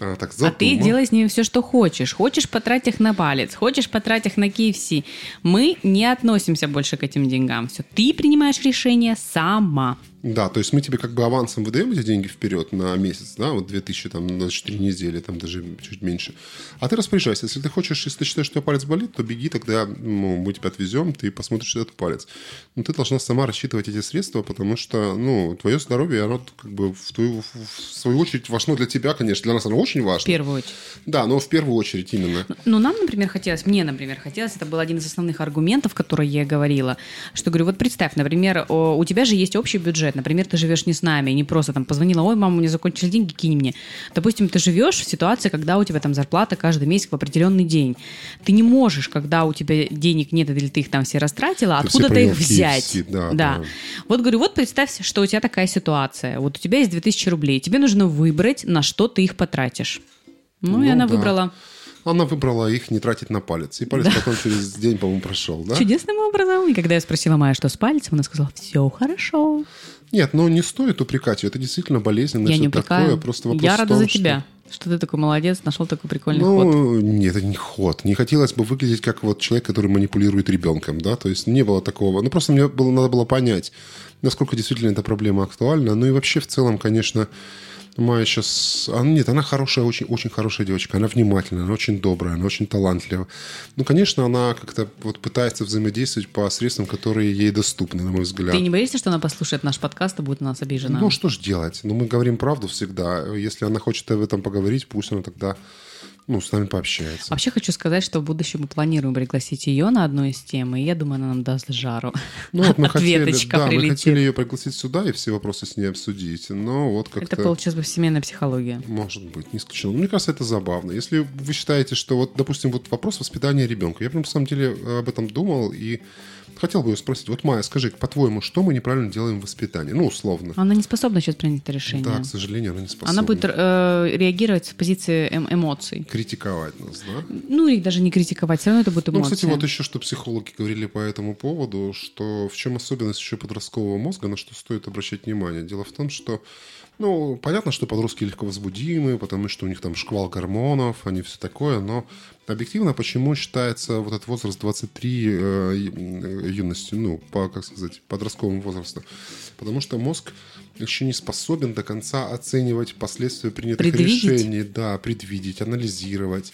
А, так, А ты задумал. делай с ними все, что хочешь. Хочешь потрать их на палец, хочешь потрать их на KFC. Мы не относимся больше к этим деньгам. Все, ты принимаешь решение сама. Да, то есть мы тебе как бы авансом выдаем эти деньги вперед на месяц, да, вот 2000 там на 4 недели, там даже чуть меньше. А ты распоряжайся. Если ты хочешь, если ты считаешь, что палец болит, то беги, тогда ну, мы тебя отвезем, ты посмотришь этот палец. Но ты должна сама рассчитывать эти средства, потому что, ну, твое здоровье, оно как бы в, твою, в свою очередь важно для тебя, конечно. Для нас оно очень В важно. первую очередь. Да, но в первую очередь именно. Ну, нам, например, хотелось, мне, например, хотелось, это был один из основных аргументов, которые я говорила, что говорю, вот представь, например, у тебя же есть общий бюджет, например, ты живешь не с нами, не просто там позвонила, ой, мама, у меня закончились деньги, кинь мне. Допустим, ты живешь в ситуации, когда у тебя там зарплата каждый месяц в определенный день. Ты не можешь, когда у тебя денег нет, или ты их там все растратила, Ты откуда-то провел их в KFC, взять. да, да. Вот говорю, вот представь, что у тебя такая ситуация. Вот у тебя есть 2000 рублей, тебе нужно выбрать, на что ты их потратишь. Ну, и Ну, она да. выбрала Она выбрала их не тратить на палец. И палец потом через день, по-моему, прошел, да? Чудесным образом. И когда я спросила Майя, что с пальцем, она сказала, все хорошо. Нет, ну не стоит упрекать ее. Это действительно болезненно. я не такое. упрекаю. Просто вопрос я рада том, за что- тебя, что ты такой молодец, нашел такой прикольный ход. Ну, нет, это не ход. Не хотелось бы выглядеть как вот человек, который манипулирует ребенком, да, то есть не было такого. Ну, просто мне было, надо было понять, насколько действительно эта проблема актуальна. Ну и вообще в целом, конечно, Майя сейчас... а, нет, она хорошая, очень, очень хорошая девочка. Она внимательная, она очень добрая, она очень талантлива. Ну, конечно, она как-то вот пытается взаимодействовать по средствам, которые ей доступны, на мой взгляд. Ты не боишься, что она послушает наш подкаст и будет на нас обижена? Ну, что ж делать? Ну, мы говорим правду всегда. Если она хочет об этом поговорить, пусть она тогда ну, с нами пообщается. Вообще хочу сказать, что в будущем мы планируем пригласить ее на одну из тем, и я думаю, она нам даст жару. Ну, вот мы хотели, Ответочка да, мы прилетит. хотели ее пригласить сюда и все вопросы с ней обсудить. Но вот как-то... Это получилось бы семейная психология. Может быть, не исключено. Но Мне кажется, это забавно. Если вы считаете, что вот, допустим, вот вопрос воспитания ребенка. Я прям на самом деле об этом думал, и хотел бы ее спросить. Вот, Майя, скажи, по-твоему, что мы неправильно делаем в воспитании? Ну, условно. Она не способна сейчас принять это решение. Да, к сожалению, она не способна. Она будет э, реагировать с позиции эм- эмоций. Критиковать нас, да? Ну, и даже не критиковать, все равно это будет эмоции. Ну, кстати, вот еще что психологи говорили по этому поводу, что в чем особенность еще подросткового мозга, на что стоит обращать внимание. Дело в том, что ну, понятно, что подростки легко возбудимы, потому что у них там шквал гормонов, они все такое, но объективно почему считается вот этот возраст 23 э, юностью, ну, по, как сказать, подростковому возрасту? Потому что мозг еще не способен до конца оценивать последствия принятых Предвидеть? решений, да, предвидеть, анализировать.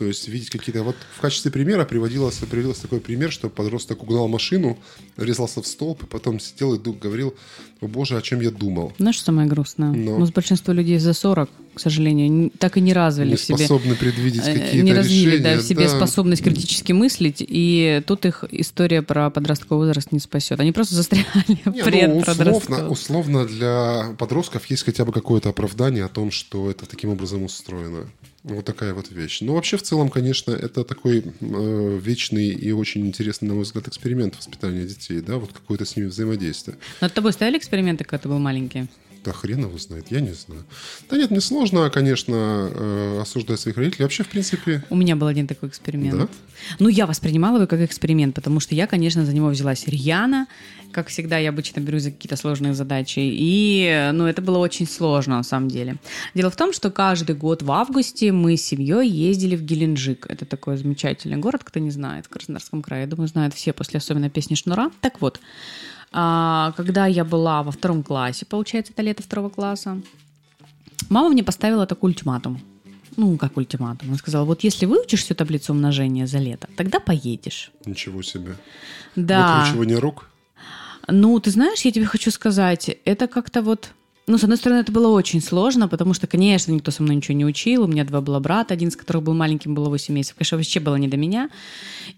То есть видеть какие-то... Вот в качестве примера приводилось, приводился такой пример, что подросток угнал машину, врезался в столб, и потом сидел и говорил, о боже, о чем я думал. Знаешь, что самое грустное? Но. У нас большинство людей за 40, к сожалению, так и не развили Не в себе. способны предвидеть э, какие-то не развили решения. да, в себе да. способность критически мыслить, и тут их история про подростковый возраст не спасет. Они просто застряли Не, в ну, условно, условно для подростков есть хотя бы какое-то оправдание о том, что это таким образом устроено. Вот такая вот вещь. Но вообще, в целом, конечно, это такой э, вечный и очень интересный, на мой взгляд, эксперимент воспитания детей, да, вот какое-то с ними взаимодействие. Над тобой ставили эксперименты, когда ты был маленький? Да хрен его знает, я не знаю. Да нет, мне сложно, конечно, э, осуждать своих родителей. Вообще, в принципе, У меня был один такой эксперимент. Да? Ну, я воспринимала его как эксперимент, потому что я, конечно, за него взялась рьяно. Как всегда, я обычно берусь за какие-то сложные задачи. И, ну, это было очень сложно, на самом деле. Дело в том, что каждый год в августе мы с семьей ездили в Геленджик. Это такой замечательный город, кто не знает, в Краснодарском крае. Я думаю, знают все после особенно песни Шнура. Так вот, когда я была во втором классе, получается, это лето второго класса, мама мне поставила такой ультиматум. Ну, как ультиматум. Она сказала, вот если выучишь всю таблицу умножения за лето, тогда поедешь. ничего себе. Да. Выкручивание рук. Ну, ты знаешь, я тебе хочу сказать, это как-то вот... Ну, с одной стороны, это было очень сложно, потому что, конечно, никто со мной ничего не учил. У меня два было брата, один из которых был маленьким, было 8 месяцев. Конечно, вообще было не до меня.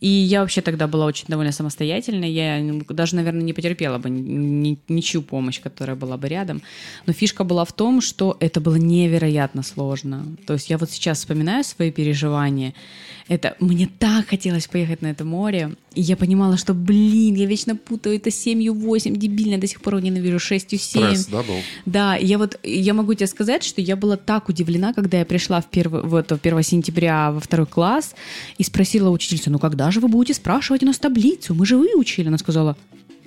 И я вообще тогда была очень довольно самостоятельной. Я даже, наверное, не потерпела бы ни- ничью помощь, которая была бы рядом. Но фишка была в том, что это было невероятно сложно. То есть я вот сейчас вспоминаю свои переживания. Это мне так хотелось поехать на это море. И я понимала, что, блин, я вечно путаю это 7 8, дебильно, до сих пор ненавижу 6 7. Стресс, да, был? Да, и я вот я могу тебе сказать, что я была так удивлена, когда я пришла в первый, вот, 1 сентября во второй класс и спросила учительницу, ну когда же вы будете спрашивать у нас таблицу? Мы же выучили. Она сказала,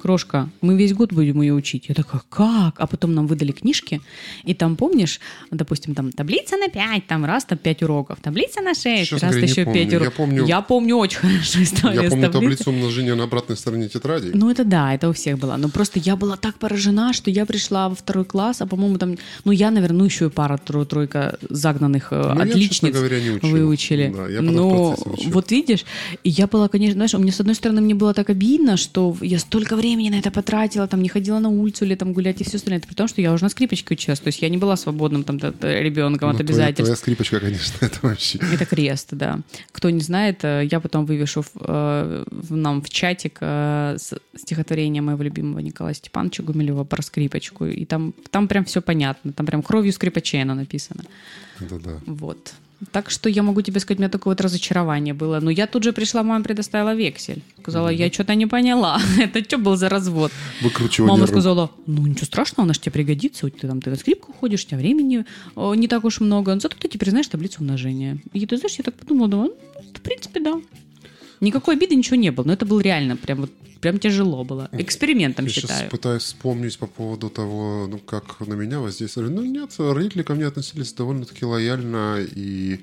крошка, мы весь год будем ее учить. Я такая, как? А потом нам выдали книжки, и там, помнишь, допустим, там таблица на 5, там раз, там 5 уроков, таблица на 6, Честно раз говоря, еще помню. 5 Я уроков. помню- я помню очень хорошо историю Я помню таблицу умножения на обратной стороне тетради. Ну, это да, это у всех было. Но просто я была так поражена, что я пришла во второй класс, а, по-моему, там, ну, я, наверное, ну, еще и пара, тройка загнанных э, Ну, я, отличниц честно говоря, не учил. выучили. Да, я Но учил. вот видишь, и я была, конечно, знаешь, у меня, с одной стороны, мне было так обидно, что я столько времени на это потратила, там, не ходила на улицу или там гулять и все остальное. Это при том, что я уже на скрипочке училась, то есть я не была свободным там ребенком от Ну, твоя, обязательств. твоя скрипочка, конечно, это вообще. Это крест, да. Кто не знает, э, я потом вывешу в, э, в нам в чатик э, стихотворение моего любимого Николая Степановича Гумилева про скрипочку. И там, там прям все понятно. Там прям кровью скрипачей оно написано. Да-да. Вот. Так что я могу тебе сказать, у меня такое вот разочарование было. Но я тут же пришла, мама предоставила вексель. Сказала, я что-то не поняла. Это что был за развод? Выкручивание Мама сказала, ну ничего страшного, она же тебе пригодится, ты там ты на скрипку ходишь, у тебя времени э, не так уж много, но зато ты теперь знаешь таблицу умножения. И ты знаешь, я так подумала, думаю, ну, в принципе, да. Никакой обиды, ничего не было, но это было реально прям вот прям тяжело было. Экспериментом Я считаю. сейчас пытаюсь вспомнить по поводу того, ну, как на меня воздействовали. Ну, нет, родители ко мне относились довольно-таки лояльно и...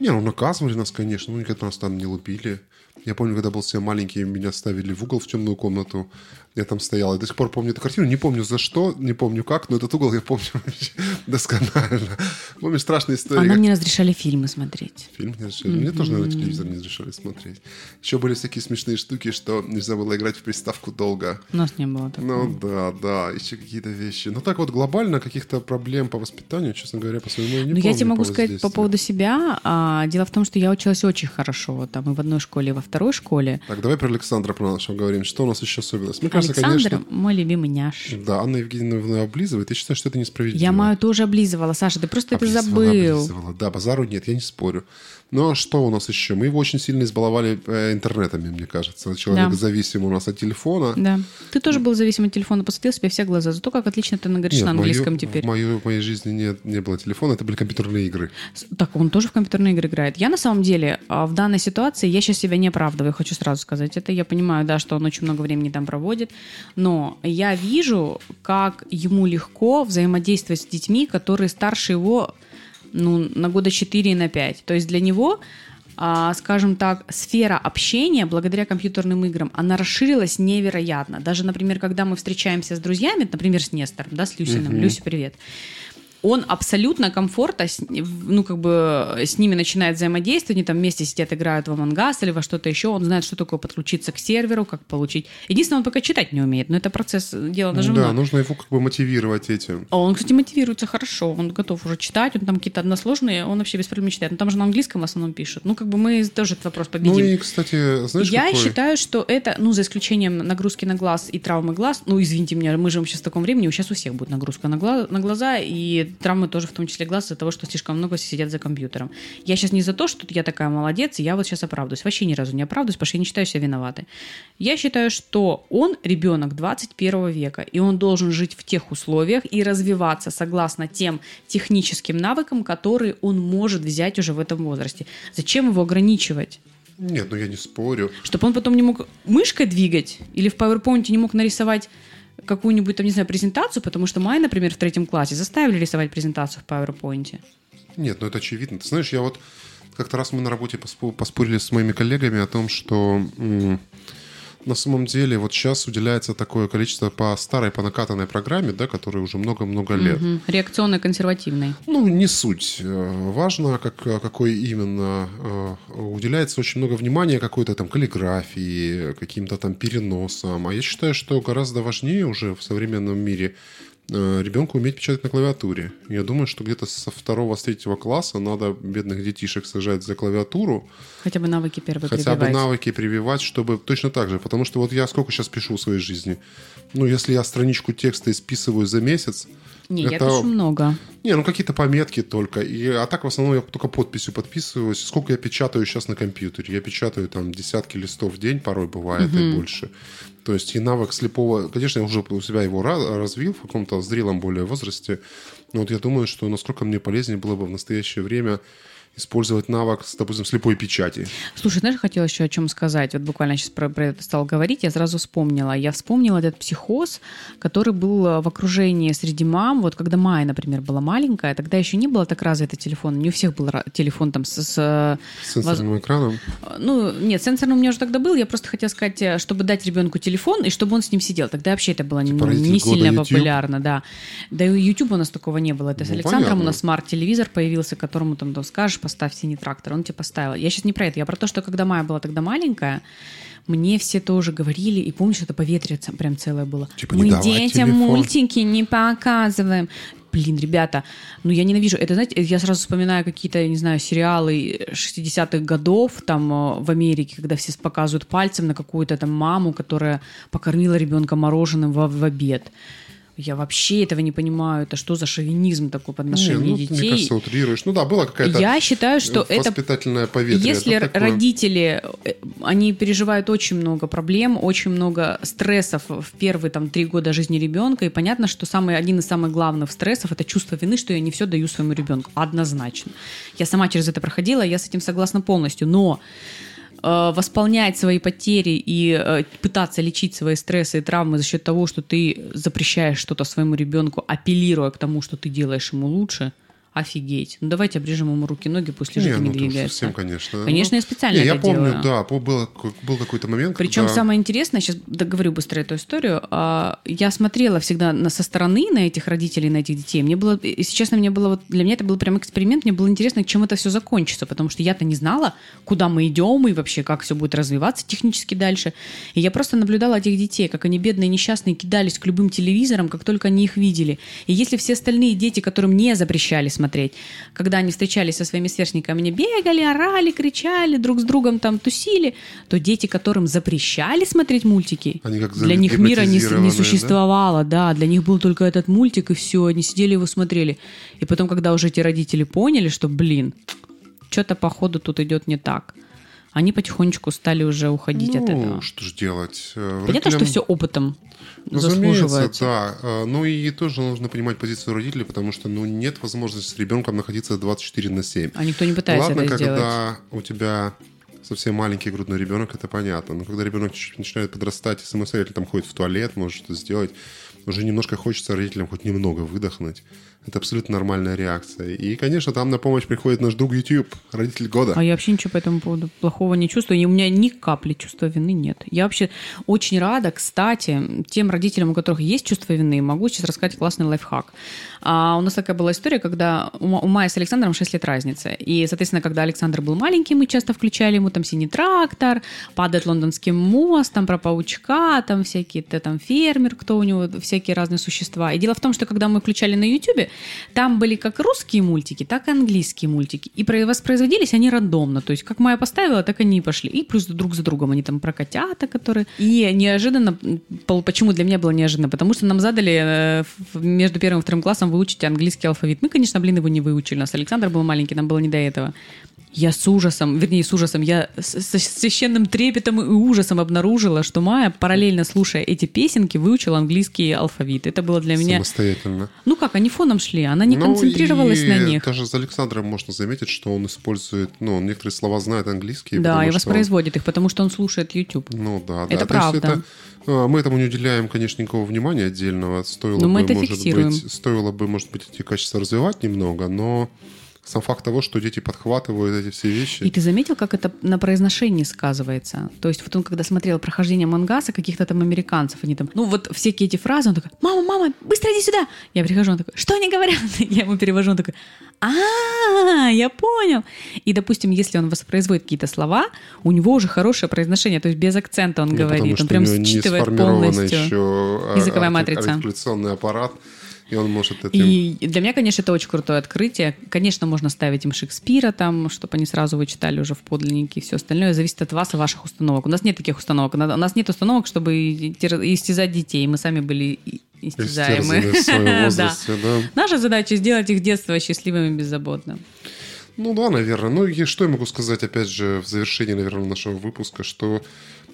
Не, ну, наказывали нас, конечно, ну, никогда нас там не лупили. Я помню, когда был совсем маленький, меня ставили в угол в темную комнату. Я там стоял. Я до сих пор помню эту картину. Не помню за что, не помню как, но этот угол я помню вообще досконально. Помню страшные истории. А нам не разрешали фильмы смотреть. Фильм не разрешали. Мне тоже, наверное, телевизор не разрешали смотреть. Еще были всякие смешные штуки, что нельзя было играть в приставку долго. У нас не было такого. Ну да, да, еще какие-то вещи. Но так вот глобально каких-то проблем по воспитанию, честно говоря, по своему я не Ну, я помню тебе могу по сказать по поводу себя. А, дело в том, что я училась очень хорошо. Там и в одной школе, и во второй школе. Так, давай про Александра про нашего говорим. Что у нас еще особенность? Мне кажется, Александр, конечно, мой любимый няш. да, Анна Евгеньевна облизывает. Я считаю, что это несправедливо. Я мою тоже облизывала, Саша, ты просто это Облизывала, забыл. облизывала. Да, базару нет, я не спорю. Но что у нас еще? Мы его очень сильно избаловали э, интернетами, мне кажется. Человек Да. зависим у нас от телефона. Да. Ты тоже был зависим от телефона, посмотрел себе все глаза. Зато как отлично ты говоришь Нет, на в мою- английском теперь. В, мою, в моей жизни не, не было телефона, это были компьютерные игры. Так, он тоже в компьютерные игры играет. Я на самом деле а, в данной ситуации, я сейчас себя не оправдываю, хочу сразу сказать это. Я понимаю, да, что он очень много времени там проводит, но я вижу, как ему легко взаимодействовать с детьми, которые старше его ну, на года 4 и на 5. То есть для него а, скажем так, сфера общения благодаря компьютерным играм, она расширилась невероятно. Даже, например, когда мы встречаемся с друзьями, например, с Нестором, да, с Люсиным, Люся, привет, он абсолютно комфортно, с- ну, как бы с ними начинает взаимодействовать, они там вместе сидят, играют в Us или во что-то еще, он знает, что такое подключиться к серверу, как получить. Единственное, он пока читать не умеет, но это процесс, дело да, наживное. нужно его как бы мотивировать этим. А Он, кстати, мотивируется хорошо, он готов уже читать, он там какие-то односложные, он вообще без проблем читает. Но там же на английском в основном пишет. Ну, как бы мы тоже этот вопрос победим. Ну и, кстати, знаешь, Я какой? считаю, что это, ну, за исключением нагрузки на глаз и травмы глаз, ну, извините меня, мы живем сейчас в таком времени, сейчас у всех будет нагрузка на, гла- на глаза, и травмы тоже в том числе глаз из-за того, что слишком много сидят за компьютером. Я сейчас не за то, что я такая молодец, и я вот сейчас оправдываюсь. Вообще ни разу не оправдываюсь, потому что я не считаю себя виноватой. Я считаю, что он ребенок 21 века, и он должен жить в тех условиях и развиваться согласно тем техническим навыкам, которые он может взять уже в этом возрасте. Зачем его ограничивать? Нет, ну я не спорю. Чтобы он потом не мог мышкой двигать или в PowerPoint не мог нарисовать какую-нибудь, там, не знаю, презентацию, потому что Май, например, в третьем классе заставили рисовать презентацию в PowerPoint. Нет, ну это очевидно. Ты знаешь, я вот как-то раз мы на работе поспо- поспорили с моими коллегами о том, что на самом деле вот сейчас уделяется такое количество по старой, по накатанной программе, да, которой уже много-много лет. Мгм. Реакционный, консервативный. Ну, не суть. Э, Важно, как, какой именно. э, Уделяется очень много внимания какой-то там каллиграфии, каким-то там переносам. А я считаю, что гораздо важнее уже в современном мире э, ребенку уметь печатать на клавиатуре. Я думаю, что где-то со второго, с третьего класса надо бедных детишек сажать за клавиатуру, Хотя бы навыки первые хотя бы прививать. навыки прививать, чтобы точно так же. Потому что вот я сколько сейчас пишу в своей жизни? Ну, если я страничку текста исписываю за месяц, Не, я это- пишу много. не, ну какие-то пометки только. И, а так в основном я только подписью подписываюсь. Сколько я печатаю сейчас на компьютере? Я печатаю там десятки листов в день, порой бывает и больше. То есть и навык слепого, конечно, я уже у себя его ра- развил в каком-то зрелом более возрасте. Но вот я думаю, что насколько мне полезнее было бы в настоящее время использовать навык, допустим, слепой печати. Слушай, знаешь, хотела еще о чем сказать. Вот буквально сейчас про, про это стал говорить, я сразу вспомнила. Я вспомнила этот психоз, который был э, в окружении среди мам. Вот когда Майя, например, была маленькая, тогда еще не было так развито телефон. Не у всех был телефон там с... с, э, С сенсорным экраном. Ну, нет, сенсорный у меня уже тогда был. Я просто хотела сказать, э, чтобы дать ребенку телефон, и чтобы он с ним сидел. Тогда вообще это было Типа не года сильно YouTube. популярно, да. Да и у YouTube у нас такого не было. Это с Ну, Александром понятно. у нас смарт-телевизор появился, которому там, там скажешь, поставь синий трактор, он тебе поставил. Я сейчас не про это, я про то, что когда Майя была тогда маленькая, мне все тоже говорили, и помнишь, это поветрие ц- прям целое было. Типа, Мы детям телефон. мультики не показываем. Блин, ребята, ну я ненавижу. Это, знаете, я сразу вспоминаю какие-то, я не знаю, сериалы 60-х годов там э, в Америке, когда все показывают пальцем на какую-то там маму, которая покормила ребенка мороженым в, в обед. Я вообще этого не понимаю. Это что за шовинизм такой по отношению ну, детей? мне кажется, утрируешь. Ну да, была какая-то Я считаю, что это воспитательное поветрие. если такое. родители, э, они переживают очень много проблем, очень много стрессов в первые там три года жизни ребенка, и понятно, что самый, один из самых главных стрессов это чувство вины, что я не все даю своему ребенку. Однозначно. Я сама через это проходила, я с этим согласна полностью, но э, восполнять свои потери и э, пытаться лечить свои стрессы и травмы за счет того, что ты запрещаешь что-то своему ребенку, апеллируя к тому, что ты делаешь ему лучше, офигеть. Ну давайте обрежем ему руки-ноги, пусть лежит Не, и не ну, двигается. совсем, конечно. Конечно, Ну, я специально не, я это помню, делаю. да, было, был какой-то момент, Причем когда... самое интересное, сейчас договорю быстро эту историю, а, я смотрела всегда на, со стороны на этих родителей, на этих детей. Мне было, если честно, мне было вот, для меня это был прям эксперимент, мне было интересно, чем это все закончится, потому что я-то не знала, куда мы идем и вообще как все будет развиваться технически дальше. И я просто наблюдала этих детей, как они бедные, несчастные, кидались к любым телевизорам, как только они их видели. И если все остальные дети, которым не запрещали смотреть смотреть. Когда они встречались со своими сверстниками, они бегали, орали, кричали, друг с другом там тусили, то дети, которым запрещали смотреть мультики, для них мира не, не загипнотизированные, да? существовало, да? для них был только этот мультик, и все, они сидели его смотрели. И потом, когда уже эти родители поняли, что, блин, что-то походу тут идет не так, они потихонечку стали уже уходить от Ну, этого. что же делать? Э, Понятно, что родителям- все опытом Разумеется, заслуживается. да. Э, Ну и тоже нужно понимать позицию родителей, потому что ну, нет возможности с ребенком находиться 24 на 7. А никто не пытается Ладно, это сделать. когда у тебя совсем маленький грудной ребенок, это понятно. Но когда ребенок чуть-чуть начинает подрастать и самостоятельно там ходит в туалет, может что-то сделать, уже немножко хочется родителям хоть немного выдохнуть. Это абсолютно нормальная реакция. И, конечно, там на помощь приходит наш друг YouTube, родитель года. А я вообще ничего по этому поводу плохого не чувствую. И у меня ни капли чувства вины нет. Я вообще очень рада, кстати, тем родителям, у которых есть чувство вины, могу сейчас рассказать классный лайфхак. А у нас такая была история, когда у Ма- у Майи с Александром 6 лет разница. И, соответственно, когда Александр был маленький, мы часто включали ему там «Синий трактор», «Падает лондонский мост», там про паучка, там всякие, там фермер, кто у него, всякие разные существа. И дело в том, что когда мы включали на YouTube, там были как русские мультики, так и английские мультики. И про- воспроизводились они рандомно. То есть как Майя поставила, так они и пошли. И плюс друг за другом. Они там про котята, которые... И неожиданно... Почему для меня было неожиданно? Потому что нам задали э, между первым и вторым классом выучить английский алфавит. Мы, конечно, блин, его не выучили. У нас Александр был маленький, нам было не до этого. Я с ужасом, вернее, с ужасом, я с, с священным трепетом и ужасом обнаружила, что Майя, параллельно слушая эти песенки, выучила английский алфавит. Это было для меня... Самостоятельно. Ну как, они фоном шли, она не Ну, концентрировалась и на них. Даже за Александром можно заметить, что он использует, ну, он некоторые слова знает английский. Да, и что он- воспроизводит их, потому что он слушает YouTube. Ну да, Это да. То есть правда. это, а, мы этому не уделяем, конечно, никакого внимания отдельного. Стоило Но бы, это может фиксируем. быть, стоило бы, может быть, эти качества развивать немного, но сам факт того, что дети подхватывают эти все вещи. И ты заметил, как это на произношении сказывается? То есть вот он, когда смотрел прохождение мангаса каких-то там американцев, они там, ну вот всякие эти фразы, он такой, мама, мама, быстро иди сюда. Я прихожу, он такой, что они говорят? Я ему перевожу, он такой, а, я понял. И, допустим, если он воспроизводит какие-то слова, у него уже хорошее произношение, то есть без акцента он Ну, говорит, он прям считывает полностью. еще а, языковая матрица. артикуляционный аппарат, и он может этим... И для меня, конечно, это очень крутое открытие. Конечно, можно ставить им Шекспира там, чтобы они сразу вычитали уже в подлиннике и все остальное. Зависит от вас и ваших установок. У нас нет таких установок. У нас нет установок, чтобы истязать детей. Мы сами были истязаемы. да. Наша задача сделать их детство счастливым и беззаботным. Ну да, наверное. Ну и что я могу сказать, опять же, в завершении, наверное, нашего выпуска, что,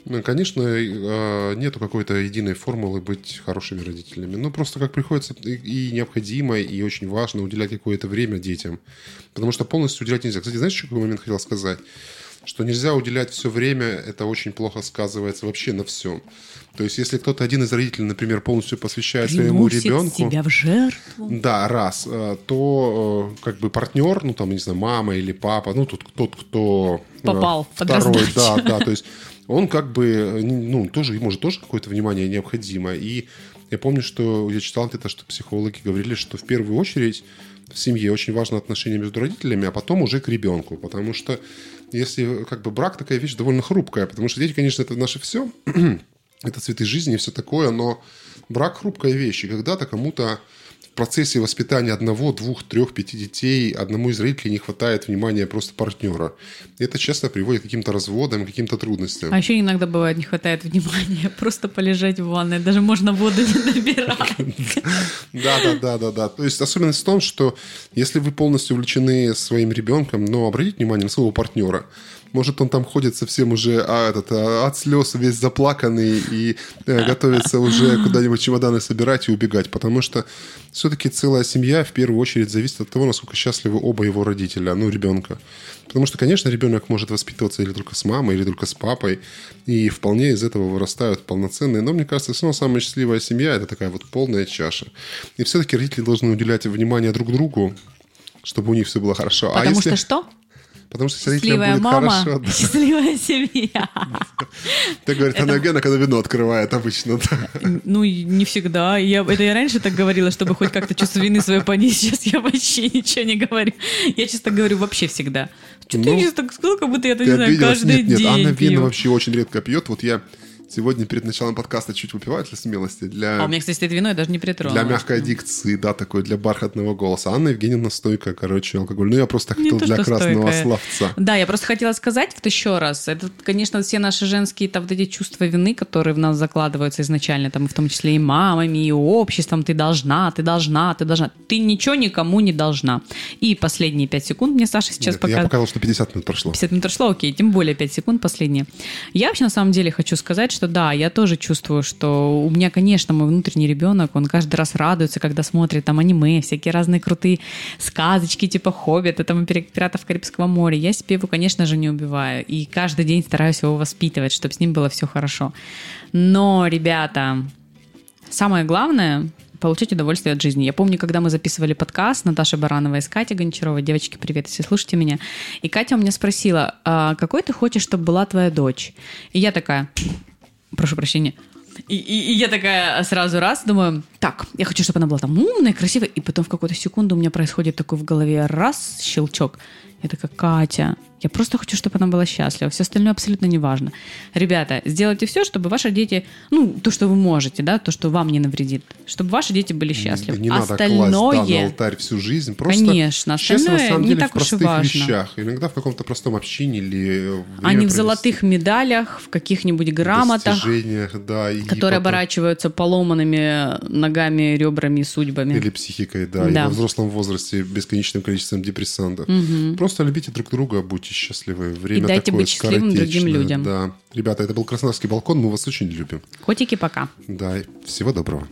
ну, конечно, э, нету какой-то единой формулы быть хорошими родителями. Ну, просто как приходится и, необходимо, и очень важно уделять какое-то время детям. Потому что полностью уделять нельзя. Кстати, знаешь, еще какой момент хотел сказать? Что нельзя уделять все время, это очень плохо сказывается вообще на всем. То есть, если кто-то один из родителей, например, полностью посвящает своему Приносит ребенку... себя в жертву. Да, раз. э, То э, как бы партнер, ну там, не знаю, мама или папа, ну тут тот, кто... э, Попал под Второй, раздачу. да, да. То есть он как бы, э, ну, тоже, ему же тоже какое-то внимание необходимо. И я помню, что я читал где-то, что психологи говорили, что в первую очередь в семье очень важно отношение между родителями, а потом уже к ребенку. Потому что если как бы брак такая вещь довольно хрупкая, потому что дети, конечно, это наше все, это цветы жизни и все такое, но брак хрупкая вещь. И когда-то кому-то процессе воспитания одного, двух, трех, пяти детей одному из родителей не хватает внимания просто партнера. Это часто приводит к каким-то разводам, к каким-то трудностям. А еще иногда бывает не хватает внимания просто полежать в ванной. Даже можно воду не набирать. Да, да, да, да, да. То есть особенность в том, что если вы полностью увлечены своим ребенком, но обратите внимание на своего партнера. Может, он там ходит совсем уже а, этот, а, от слез весь заплаканный и э, готовится уже куда-нибудь чемоданы собирать и убегать. Потому что все-таки целая семья в первую очередь зависит от того, насколько счастливы оба его родителя, ну, ребенка. Потому что, конечно, ребенок может воспитываться или только с мамой, или только с папой. И вполне из этого вырастают полноценные. Но мне кажется, все равно самая счастливая семья – это такая вот полная чаша. И все-таки родители должны уделять внимание друг другу, чтобы у них все было хорошо. а Потому если... что что? Потому что Счастливая будет мама, хорошо. да. счастливая семья. Так говорит она Гена, когда вино открывает обычно. Ну, не всегда. Я, это я раньше так говорила, чтобы хоть как-то чувство вины свое понизить. Сейчас я вообще ничего не говорю. Я чисто говорю вообще всегда. Что Ну, ты сейчас так сказал, как будто я, это, Ты не знаю, каждый Нет, нет, день Анна вина пью. вообще очень редко пьет. Вот я Сегодня перед началом подкаста чуть выпивают для смелости. Для... А у меня, кстати, стоит вино, я даже не притронула. Для мягкой дикции, да, такой, для бархатного голоса. Анна Евгеньевна стойкая, короче, алкоголь. Ну, я просто хотел то, для что красного стойкая. словца. Да, я просто хотела сказать вот еще раз. Это, конечно, все наши женские там вот эти чувства вины, которые в нас закладываются изначально, там, в том числе и мамами, и обществом. Ты должна, ты должна, ты должна. Ты ничего никому не должна. И последние пять секунд мне Саша сейчас Нет, Я показывает. показал, что 50 минут прошло. 50 минут прошло, окей, тем более 5 секунд последние. Я вообще на самом деле хочу сказать, что да, я тоже чувствую, что у меня, конечно, мой внутренний ребенок, он каждый раз радуется, когда смотрит там аниме, всякие разные крутые сказочки типа «Хоббита», там «Пир- «Пиратов Карибского моря». Я себе его, конечно же, не убиваю. И каждый день стараюсь его воспитывать, чтобы с ним было все хорошо. Но, ребята, самое главное получать удовольствие от жизни. Я помню, когда мы записывали подкаст Наташа Баранова и с Катей. Девочки, привет, если слушаете меня. И Катя у меня спросила, а какой ты хочешь, чтобы была твоя дочь? И я такая, прошу прощения, и, и- и я такая сразу раз думаю, так, я хочу, чтобы она была там умная, красивая. И потом в какую-то секунду у меня происходит такой в голове раз, щелчок. Я такая, Катя, я просто хочу, чтобы она была счастлива. Все остальное абсолютно не важно. Ребята, сделайте все, чтобы ваши дети, ну, то, что вы можете, да, то, что вам не навредит, чтобы ваши дети были счастливы. Не надо класть да, на алтарь всю жизнь. Просто Конечно, честно, на остальное самом не деле, так в уж и простых важно. вещах. Иногда в каком-то простом общении или а не в золотых медалях, в каких-нибудь грамотах, да. И которые потом- оборачиваются поломанными ногами, ребрами и судьбами. Или психикой, да, и Да. во взрослом возрасте бесконечным количеством депрессантов. Просто любите друг друга, будьте счастливы. Время дайте такое быть счастливым другим людям. Да. Ребята, это был Краснодарский балкон, мы вас очень любим. Котики, пока. Да, и всего доброго.